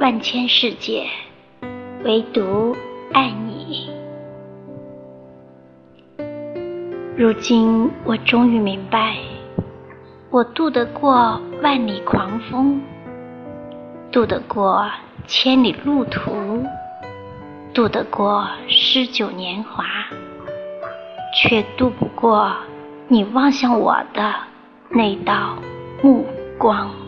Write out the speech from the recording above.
万千世界，唯独爱你。如今我终于明白，我渡得过万里狂风，渡得过千里路途，渡得过诗酒年华，却渡不过你望向我的那道光。